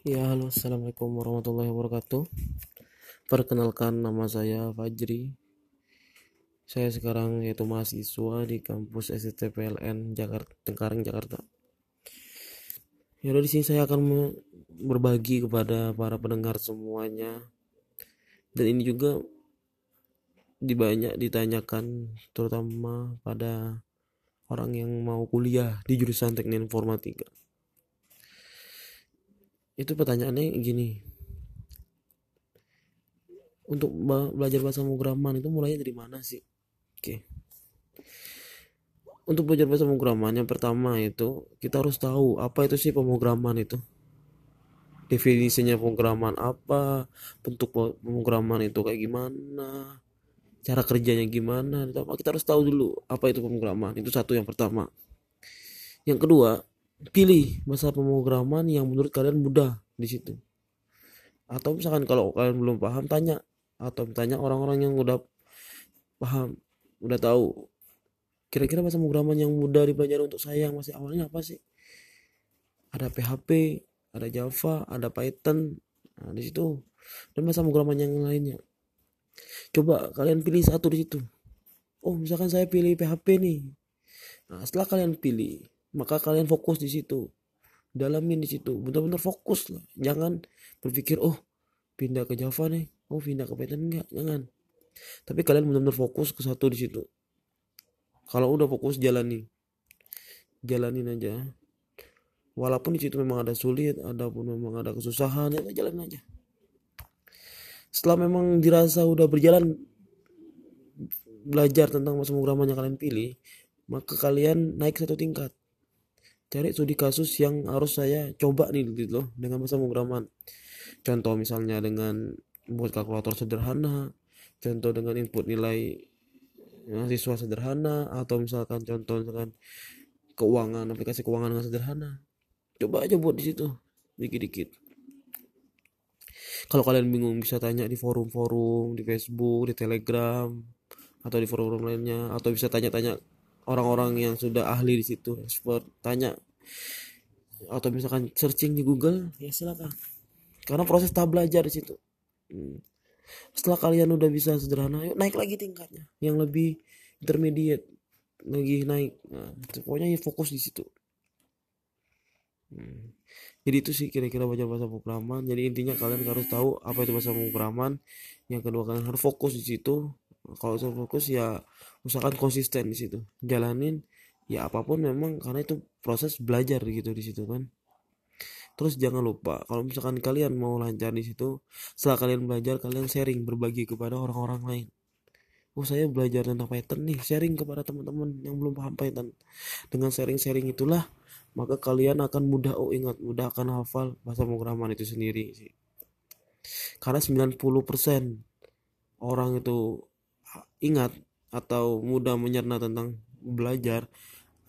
Ya, halo, assalamualaikum warahmatullahi wabarakatuh. Perkenalkan, nama saya Fajri. Saya sekarang yaitu mahasiswa di kampus STPLN Jakarta, Tengkareng, Jakarta. Ya, di sini saya akan berbagi kepada para pendengar semuanya. Dan ini juga dibanyak ditanyakan terutama pada orang yang mau kuliah di jurusan teknik informatika itu pertanyaannya gini. Untuk belajar bahasa pemrograman itu mulainya dari mana sih? Oke. Untuk belajar bahasa pemrograman yang pertama itu kita harus tahu apa itu sih pemrograman itu. Definisinya pemrograman apa bentuk pemrograman itu kayak gimana cara kerjanya gimana kita harus tahu dulu apa itu pemrograman. Itu satu yang pertama. Yang kedua pilih bahasa pemrograman yang menurut kalian mudah di situ. Atau misalkan kalau kalian belum paham tanya. Atau tanya orang-orang yang udah paham udah tahu. Kira-kira bahasa pemrograman yang mudah dipelajari untuk saya yang masih awalnya apa sih? Ada PHP ada Java ada Python. Nah, di situ. Dan bahasa pemrograman yang lainnya. Coba kalian pilih satu di situ. Oh misalkan saya pilih PHP nih. Nah setelah kalian pilih maka kalian fokus di situ. Dalamin di situ. Benar-benar fokus lah. Jangan berpikir oh pindah ke Java nih. Oh pindah ke Python. Enggak jangan. Tapi kalian benar-benar fokus ke satu di situ. Kalau udah fokus jalani. Jalanin aja. Walaupun di situ memang ada sulit ada pun memang ada kesusahan ya jalan aja. Setelah memang dirasa udah berjalan belajar tentang masa pemrograman yang kalian pilih maka kalian naik satu tingkat cari studi kasus yang harus saya coba nih gitu loh dengan bahasa pemrograman. Contoh misalnya dengan buat kalkulator sederhana contoh dengan input nilai ya, siswa sederhana atau misalkan contoh misalkan keuangan aplikasi keuangan dengan sederhana. Coba aja buat di situ dikit-dikit. Kalau kalian bingung bisa tanya di forum-forum di Facebook di Telegram atau di forum-forum lainnya atau bisa tanya-tanya orang-orang yang sudah ahli di situ expert. Tanya atau misalkan searching di Google ya silakan. Karena proses tahap belajar di situ. Hmm. setelah kalian udah bisa sederhana yuk naik lagi tingkatnya. Yang lebih intermediate lagi naik. Nah, pokoknya ya fokus di situ. Hmm. jadi itu sih kira-kira belajar bahasa pemrograman. Jadi intinya kalian harus tahu apa itu bahasa pemrograman. Yang kedua kalian harus fokus di situ. Kalau saya fokus ya usahakan konsisten di situ. Jalanin ya apa pun memang karena itu proses belajar gitu di situ kan. Terus jangan lupa kalau misalkan kalian mau lancar di situ setelah kalian belajar kalian sharing berbagi kepada orang-orang lain. Oh saya belajar tentang Python nih sharing kepada teman-teman yang belum paham Python dengan sharing-sharing itulah maka kalian akan mudah oh ingat mudah akan hafal bahasa pemrograman itu sendiri sih. Karena 90% orang itu ingat atau mudah menyerna tentang belajar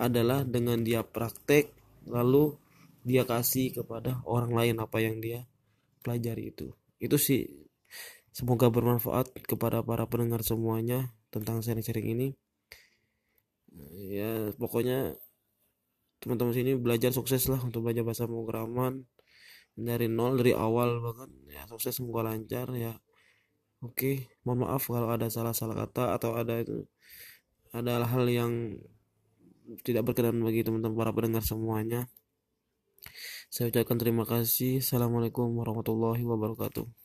adalah dengan dia praktek lalu dia kasih kepada orang lain apa yang dia pelajari itu. Itu sih semoga bermanfaat kepada para pendengar semuanya tentang sharing-sharing ini. Ya pokoknya teman-teman sini belajar sukses lah untuk belajar bahasa pemrograman dari nol dari awal bahkan. Ya sukses semoga lancar ya. Oke, mohon maaf kalau ada salah-salah kata atau ada itu ada hal yang tidak berkenan bagi teman-teman para pendengar semuanya. Saya ucapkan terima kasih. Assalamualaikum warahmatullahi wabarakatuh.